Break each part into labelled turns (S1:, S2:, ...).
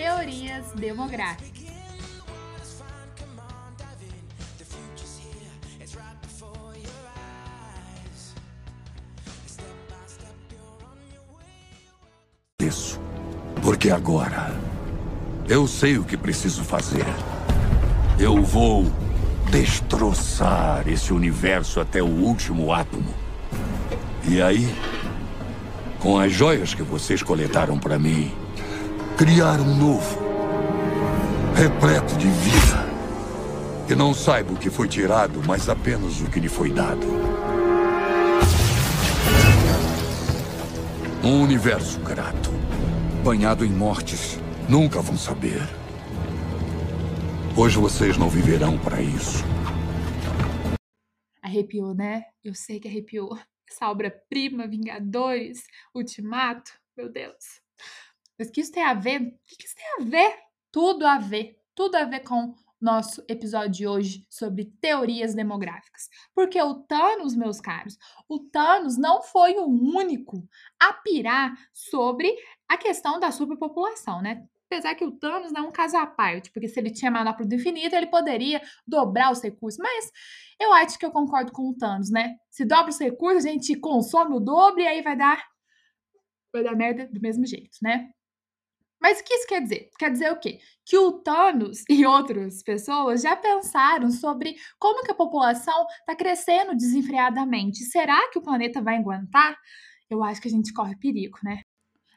S1: teorias demográficas.
S2: Isso. Porque agora eu sei o que preciso fazer. Eu vou destroçar esse universo até o último átomo. E aí, com as joias que vocês coletaram para mim, criar um novo, repleto de vida. Que não saiba o que foi tirado, mas apenas o que lhe foi dado. Um universo grato, banhado em mortes, nunca vão saber. Hoje vocês não viverão para isso.
S1: Arrepiou, né? Eu sei que arrepiou. Essa obra-prima, Vingadores, Ultimato, meu Deus. Mas o que isso tem a ver? O que isso tem a ver? Tudo a ver. Tudo a ver com nosso episódio de hoje sobre teorias demográficas. Porque o Thanos, meus caros, o Thanos não foi o único a pirar sobre a questão da superpopulação, né? Apesar que o Thanos não é um caso à parte, porque se ele tinha manopla do infinito, ele poderia dobrar os recursos. Mas eu acho que eu concordo com o Thanos, né? Se dobra os recursos, a gente consome o dobro e aí vai dar. Vai dar merda do mesmo jeito, né? Mas o que isso quer dizer? Quer dizer o quê? Que o Thanos e outras pessoas já pensaram sobre como que a população está crescendo desenfreadamente. Será que o planeta vai aguentar? Eu acho que a gente corre perigo, né?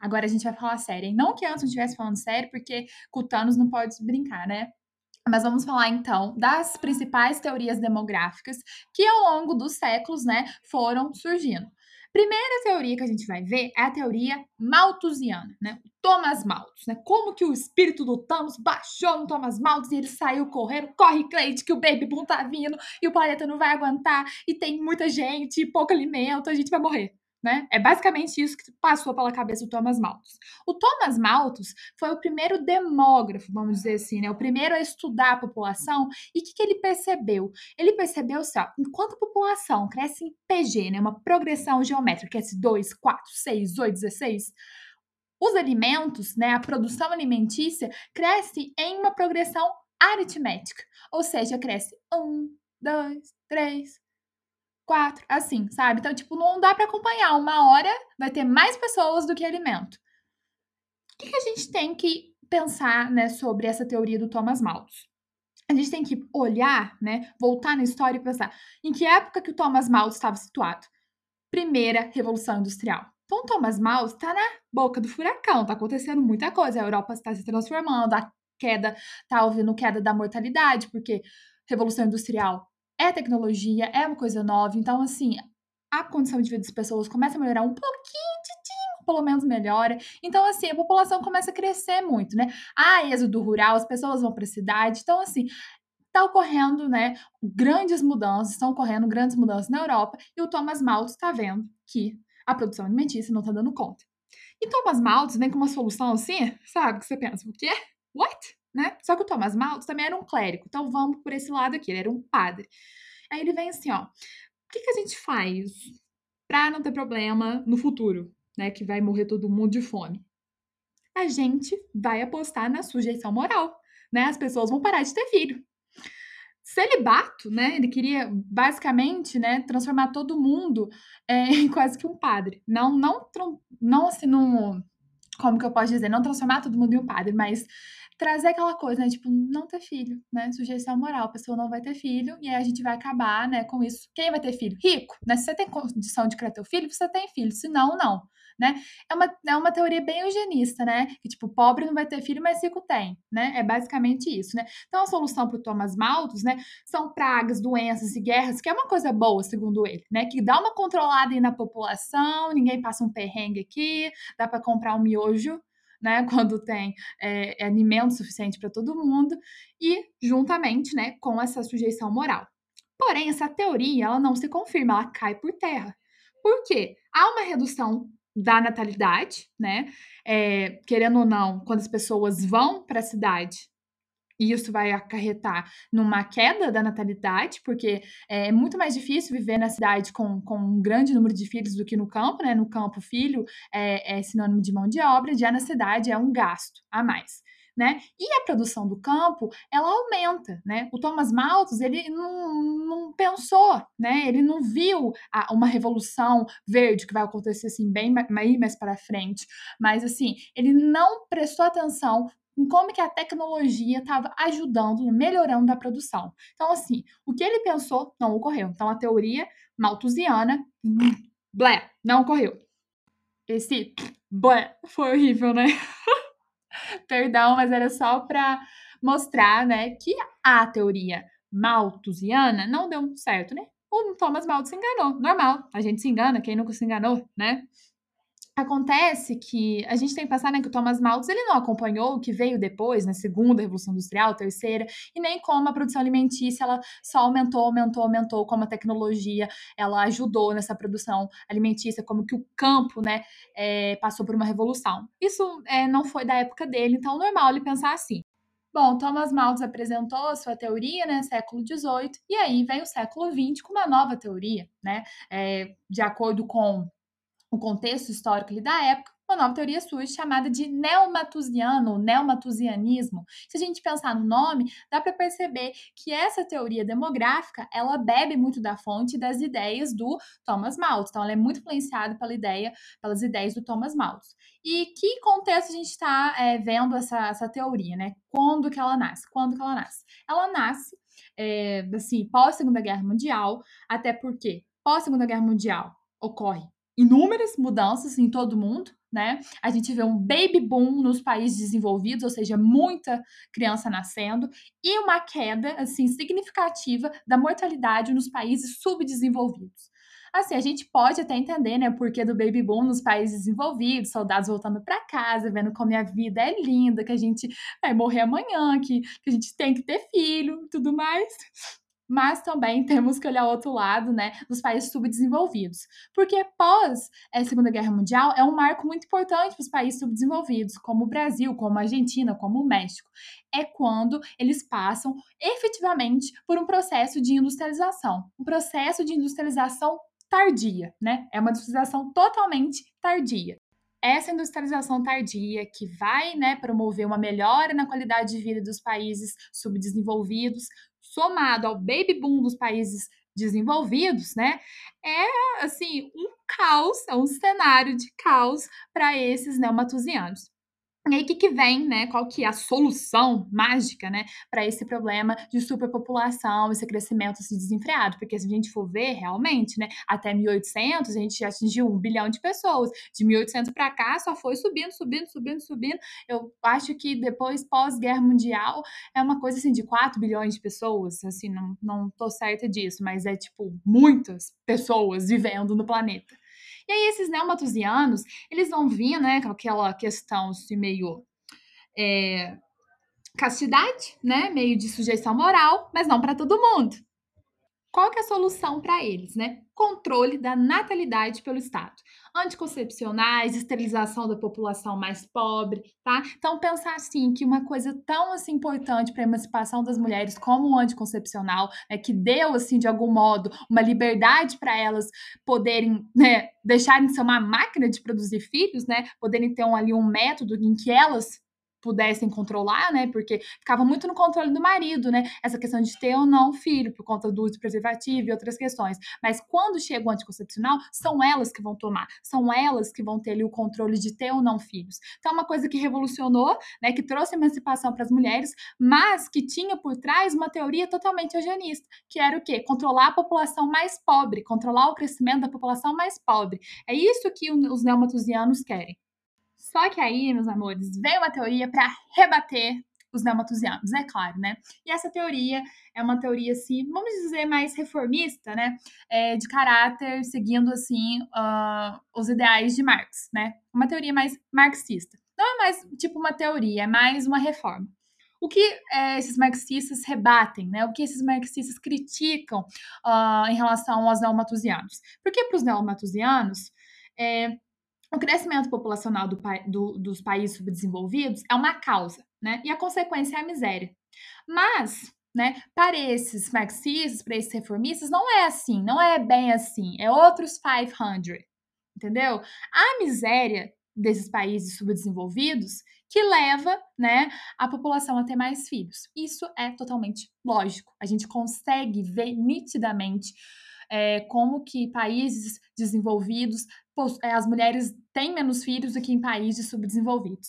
S1: Agora a gente vai falar sério, hein? Não que antes não estivesse falando sério, porque com o Thanos não pode brincar, né? Mas vamos falar então das principais teorias demográficas que ao longo dos séculos, né, foram surgindo. Primeira teoria que a gente vai ver é a teoria malthusiana, né? Thomas Malthus, né? Como que o espírito do Thanos baixou no Thomas Malthus e ele saiu correndo, corre Cleide que o Baby Boom tá vindo e o planeta não vai aguentar e tem muita gente, pouco alimento, a gente vai morrer. Né? É basicamente isso que passou pela cabeça do Thomas Malthus. O Thomas Malthus foi o primeiro demógrafo, vamos dizer assim, né? o primeiro a estudar a população. E o que, que, ele percebeu? Ele percebeu assim, ó, enquanto a população cresce em PG, né? uma progressão geométrica, cresce 2, 4, 6, 8, 16, os alimentos, né? a produção alimentícia, cresce em uma progressão aritmética, ou seja, cresce 1, 2, 3, quatro, assim, sabe? Então, tipo, não dá para acompanhar. Uma hora vai ter mais pessoas do que alimento. O que, que a gente tem que pensar, né, sobre essa teoria do Thomas Malthus? A gente tem que olhar, né, voltar na história e pensar em que época que o Thomas Malthus estava situado. Primeira Revolução Industrial. Então, Thomas Malthus está na boca do furacão, está acontecendo muita coisa. A Europa está se transformando, a queda, está ouvindo queda da mortalidade, porque Revolução Industrial é tecnologia, é uma coisa nova. Então, assim, a condição de vida das pessoas começa a melhorar um pouquinho, titinho, pelo menos melhora. Então, assim, a população começa a crescer muito, né? A êxodo rural, as pessoas vão para a cidade. Então, assim, está ocorrendo, né, grandes mudanças, estão ocorrendo grandes mudanças na Europa, e o Thomas Malthus está vendo que a produção alimentícia não está dando conta. E Thomas Malthus vem com uma solução assim, sabe, que você pensa, o quê? What? Né? Só que o Thomas Malthus também era um clérigo, então vamos por esse lado aqui, ele era um padre. Aí ele vem assim, ó, o que, que a gente faz para não ter problema no futuro, né, que vai morrer todo mundo de fome? A gente vai apostar na sujeição moral, né? As pessoas vão parar de ter filho. Celibato, né? Ele queria basicamente, né, transformar todo mundo é, em quase que um padre. Não, não, não assim, num, como que eu posso dizer, não transformar todo mundo em um padre, mas trazer aquela coisa, né? Tipo, não ter filho, né? Sujeição moral, a pessoa não vai ter filho, e aí a gente vai acabar, né, com isso. Quem vai ter filho? Rico, né? Se você tem condição de criar teu filho, você tem filho, se não, não, né? É uma, é uma teoria bem eugenista, né? Que, tipo, pobre não vai ter filho, mas rico tem, né? É basicamente isso, né? Então, a solução para o Thomas Malthus, né, são pragas, doenças e guerras, que é uma coisa boa, segundo ele, né? Que dá uma controlada aí na população, ninguém passa um perrengue aqui, dá para comprar um miojo, né, quando tem é, alimento suficiente para todo mundo, e juntamente né, com essa sujeição moral. Porém, essa teoria ela não se confirma, ela cai por terra. Por quê? Há uma redução da natalidade, né? É, querendo ou não, quando as pessoas vão para a cidade, e isso vai acarretar numa queda da natalidade, porque é muito mais difícil viver na cidade com, com um grande número de filhos do que no campo, né? No campo, filho é, é sinônimo de mão de obra, já na cidade é um gasto a mais. né? E a produção do campo, ela aumenta, né? O Thomas Malthus, ele não, não pensou, né? Ele não viu a, uma revolução verde que vai acontecer assim bem mais, mais para frente, mas assim, ele não prestou atenção em como que a tecnologia estava ajudando, melhorando a produção. Então, assim, o que ele pensou não ocorreu. Então, a teoria malthusiana, blé, não ocorreu. Esse blé foi horrível, né? Perdão, mas era só para mostrar, né, que a teoria malthusiana não deu certo, né? O Thomas Malthus se enganou, normal. A gente se engana, quem nunca se enganou, né? Acontece que a gente tem que pensar né, que o Thomas Malthus ele não acompanhou o que veio depois, na né, segunda revolução industrial, terceira, e nem como a produção alimentícia ela só aumentou, aumentou, aumentou, como a tecnologia ela ajudou nessa produção alimentícia, como que o campo né, é, passou por uma revolução. Isso é, não foi da época dele, então é normal ele pensar assim. Bom, Thomas Malthus apresentou a sua teoria, né, século XVIII, e aí vem o século XX com uma nova teoria, né, é, de acordo com o contexto histórico ali da época, uma nova teoria surge chamada de neomatusiano, neomatusianismo. Se a gente pensar no nome, dá para perceber que essa teoria demográfica, ela bebe muito da fonte das ideias do Thomas Malthus. Então, ela é muito influenciada pela ideia, pelas ideias do Thomas Malthus. E que contexto a gente está é, vendo essa, essa teoria, né? Quando que ela nasce? Quando que ela nasce? Ela nasce, é, assim, pós Segunda Guerra Mundial, até porque pós Segunda Guerra Mundial ocorre inúmeras mudanças em todo mundo, né? A gente vê um baby boom nos países desenvolvidos, ou seja, muita criança nascendo, e uma queda assim significativa da mortalidade nos países subdesenvolvidos. Assim, a gente pode até entender, né, o porquê do baby boom nos países desenvolvidos, soldados voltando para casa, vendo como a vida é linda, que a gente vai morrer amanhã, que, que a gente tem que ter filho, tudo mais mas também temos que olhar o outro lado, né, dos países subdesenvolvidos. Porque pós a Segunda Guerra Mundial é um marco muito importante para os países subdesenvolvidos, como o Brasil, como a Argentina, como o México. É quando eles passam efetivamente por um processo de industrialização, um processo de industrialização tardia, né? É uma industrialização totalmente tardia essa industrialização tardia que vai né, promover uma melhora na qualidade de vida dos países subdesenvolvidos, somado ao baby boom dos países desenvolvidos, né, é assim um caos, é um cenário de caos para esses neomatusianos. E aí, o que, que vem, né? Qual que é a solução mágica, né, para esse problema de superpopulação, esse crescimento assim, desenfreado? Porque se a gente for ver, realmente, né, até 1800 a gente atingiu um bilhão de pessoas. De 1800 para cá só foi subindo, subindo, subindo, subindo. Eu acho que depois, pós-guerra mundial, é uma coisa assim de 4 bilhões de pessoas. Assim, não, não tô certa disso, mas é tipo muitas pessoas vivendo no planeta. E aí esses neomatusianos, eles vão vir, né, com aquela questão assim, meio é, castidade, né, meio de sujeição moral, mas não para todo mundo. Qual que é a solução para eles, né? Controle da natalidade pelo Estado. Anticoncepcionais, esterilização da população mais pobre, tá? Então pensar assim que uma coisa tão assim importante para a emancipação das mulheres como o anticoncepcional, né, que deu assim de algum modo uma liberdade para elas poderem, né, deixarem de ser uma máquina de produzir filhos, né, poderem ter um, ali um método em que elas pudessem controlar, né? Porque ficava muito no controle do marido, né? Essa questão de ter ou não filho, por conta do uso preservativo e outras questões. Mas quando chega o anticoncepcional, são elas que vão tomar, são elas que vão ter ali o controle de ter ou não filhos. Então, é uma coisa que revolucionou, né? Que trouxe emancipação para as mulheres, mas que tinha por trás uma teoria totalmente eugenista, que era o quê? Controlar a população mais pobre, controlar o crescimento da população mais pobre. É isso que os neomatusianos querem. Só que aí, meus amores, veio uma teoria para rebater os neomatusianos, é claro, né? E essa teoria é uma teoria, assim, vamos dizer, mais reformista, né? É, de caráter, seguindo, assim, uh, os ideais de Marx, né? Uma teoria mais marxista. Não é mais, tipo, uma teoria, é mais uma reforma. O que é, esses marxistas rebatem, né? O que esses marxistas criticam uh, em relação aos neomatusianos? Porque para os neomatusianos, é, o crescimento populacional do, do, dos países subdesenvolvidos é uma causa, né? E a consequência é a miséria. Mas, né, para esses marxistas, para esses reformistas, não é assim, não é bem assim. É outros 500, entendeu? A miséria desses países subdesenvolvidos que leva, né, a população a ter mais filhos. Isso é totalmente lógico. A gente consegue ver nitidamente é, como que países desenvolvidos, as mulheres têm menos filhos do que em países subdesenvolvidos.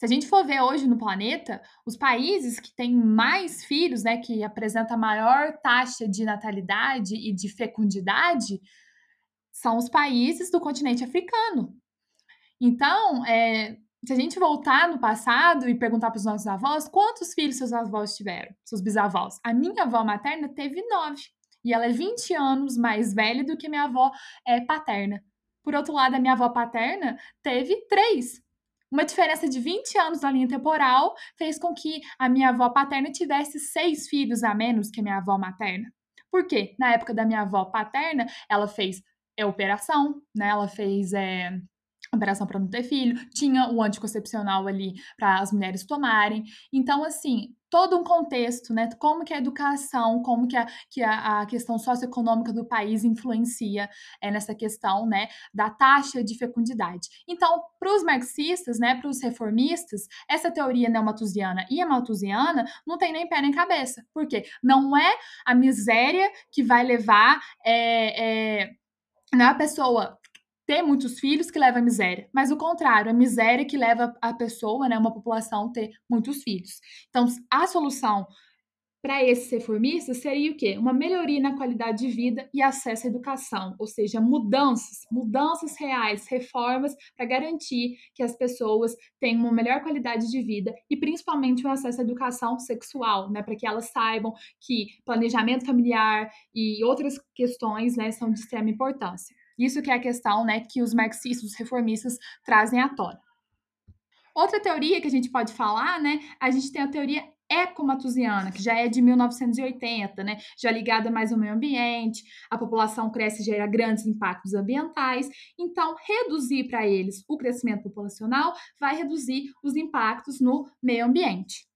S1: Se a gente for ver hoje no planeta, os países que têm mais filhos, né, que apresentam a maior taxa de natalidade e de fecundidade, são os países do continente africano. Então, é, se a gente voltar no passado e perguntar para os nossos avós, quantos filhos seus avós tiveram, seus bisavós? A minha avó materna teve nove. E ela é 20 anos mais velha do que minha avó é, paterna. Por outro lado, a minha avó paterna teve três. Uma diferença de 20 anos na linha temporal fez com que a minha avó paterna tivesse seis filhos a menos que a minha avó materna. Por quê? Na época da minha avó paterna, ela fez é, operação, né? Ela fez é, operação para não ter filho, tinha o anticoncepcional ali para as mulheres tomarem. Então, assim, todo um contexto, né? Como que a educação, como que a, que a, a questão socioeconômica do país influencia é, nessa questão, né, da taxa de fecundidade. Então, para os marxistas, né, para os reformistas, essa teoria neomatusiana e malthusiana não tem nem pé nem cabeça. Por quê? Não é a miséria que vai levar é, é, não é a pessoa ter muitos filhos que leva à miséria, mas o contrário, a miséria que leva a pessoa, né, uma população, ter muitos filhos. Então, a solução para esses reformistas seria o quê? Uma melhoria na qualidade de vida e acesso à educação, ou seja, mudanças, mudanças reais, reformas para garantir que as pessoas tenham uma melhor qualidade de vida e principalmente o acesso à educação sexual, né, para que elas saibam que planejamento familiar e outras questões, né, são de extrema importância. Isso que é a questão né, que os marxistas, os reformistas, trazem à tona. Outra teoria que a gente pode falar, né? A gente tem a teoria ecomatusiana, que já é de 1980, né? Já ligada mais ao meio ambiente, a população cresce e gera grandes impactos ambientais. Então, reduzir para eles o crescimento populacional vai reduzir os impactos no meio ambiente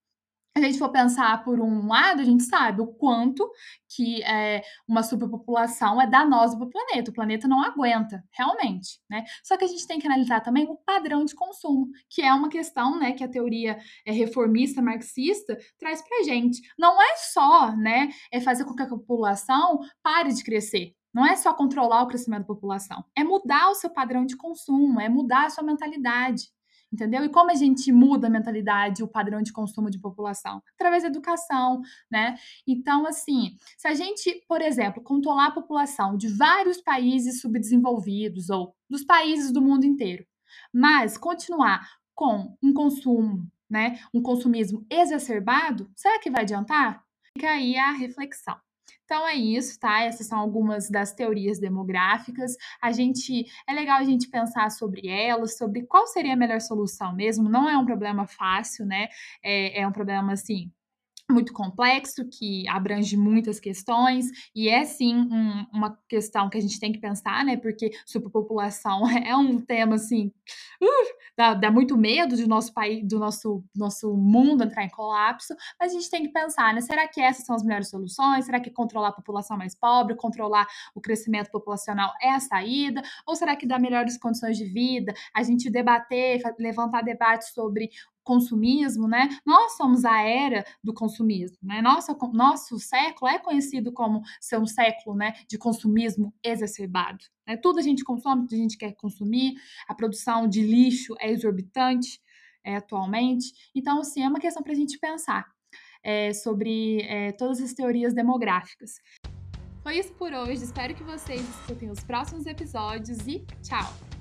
S1: a gente for pensar por um lado, a gente sabe o quanto que é, uma superpopulação é danosa para o planeta. O planeta não aguenta, realmente, né? Só que a gente tem que analisar também o padrão de consumo, que é uma questão, né, que a teoria é, reformista marxista traz para gente. Não é só, né, é fazer com que a população pare de crescer. Não é só controlar o crescimento da população, é mudar o seu padrão de consumo, é mudar a sua mentalidade entendeu? E como a gente muda a mentalidade, o padrão de consumo de população? Através da educação, né? Então, assim, se a gente, por exemplo, controlar a população de vários países subdesenvolvidos ou dos países do mundo inteiro, mas continuar com um consumo, né, um consumismo exacerbado, será que vai adiantar? Fica aí a reflexão. Então é isso, tá? Essas são algumas das teorias demográficas. A gente é legal a gente pensar sobre elas, sobre qual seria a melhor solução mesmo. Não é um problema fácil, né? É, é um problema assim muito complexo, que abrange muitas questões, e é sim um, uma questão que a gente tem que pensar, né? Porque superpopulação é um tema assim, uh, dá, dá, muito medo do nosso país, do nosso, nosso mundo entrar em colapso, mas a gente tem que pensar, né? Será que essas são as melhores soluções? Será que controlar a população mais pobre, controlar o crescimento populacional é a saída? Ou será que dar melhores condições de vida, a gente debater, levantar debates sobre consumismo, né? Nós somos a era do consumismo, né? Nosso, nosso século é conhecido como ser um século, né, de consumismo exacerbado. Né? Tudo a gente consome, tudo a gente quer consumir, a produção de lixo é exorbitante é, atualmente. Então, assim, é uma questão para a gente pensar é, sobre é, todas as teorias demográficas. Foi isso por hoje. Espero que vocês escutem os próximos episódios e tchau!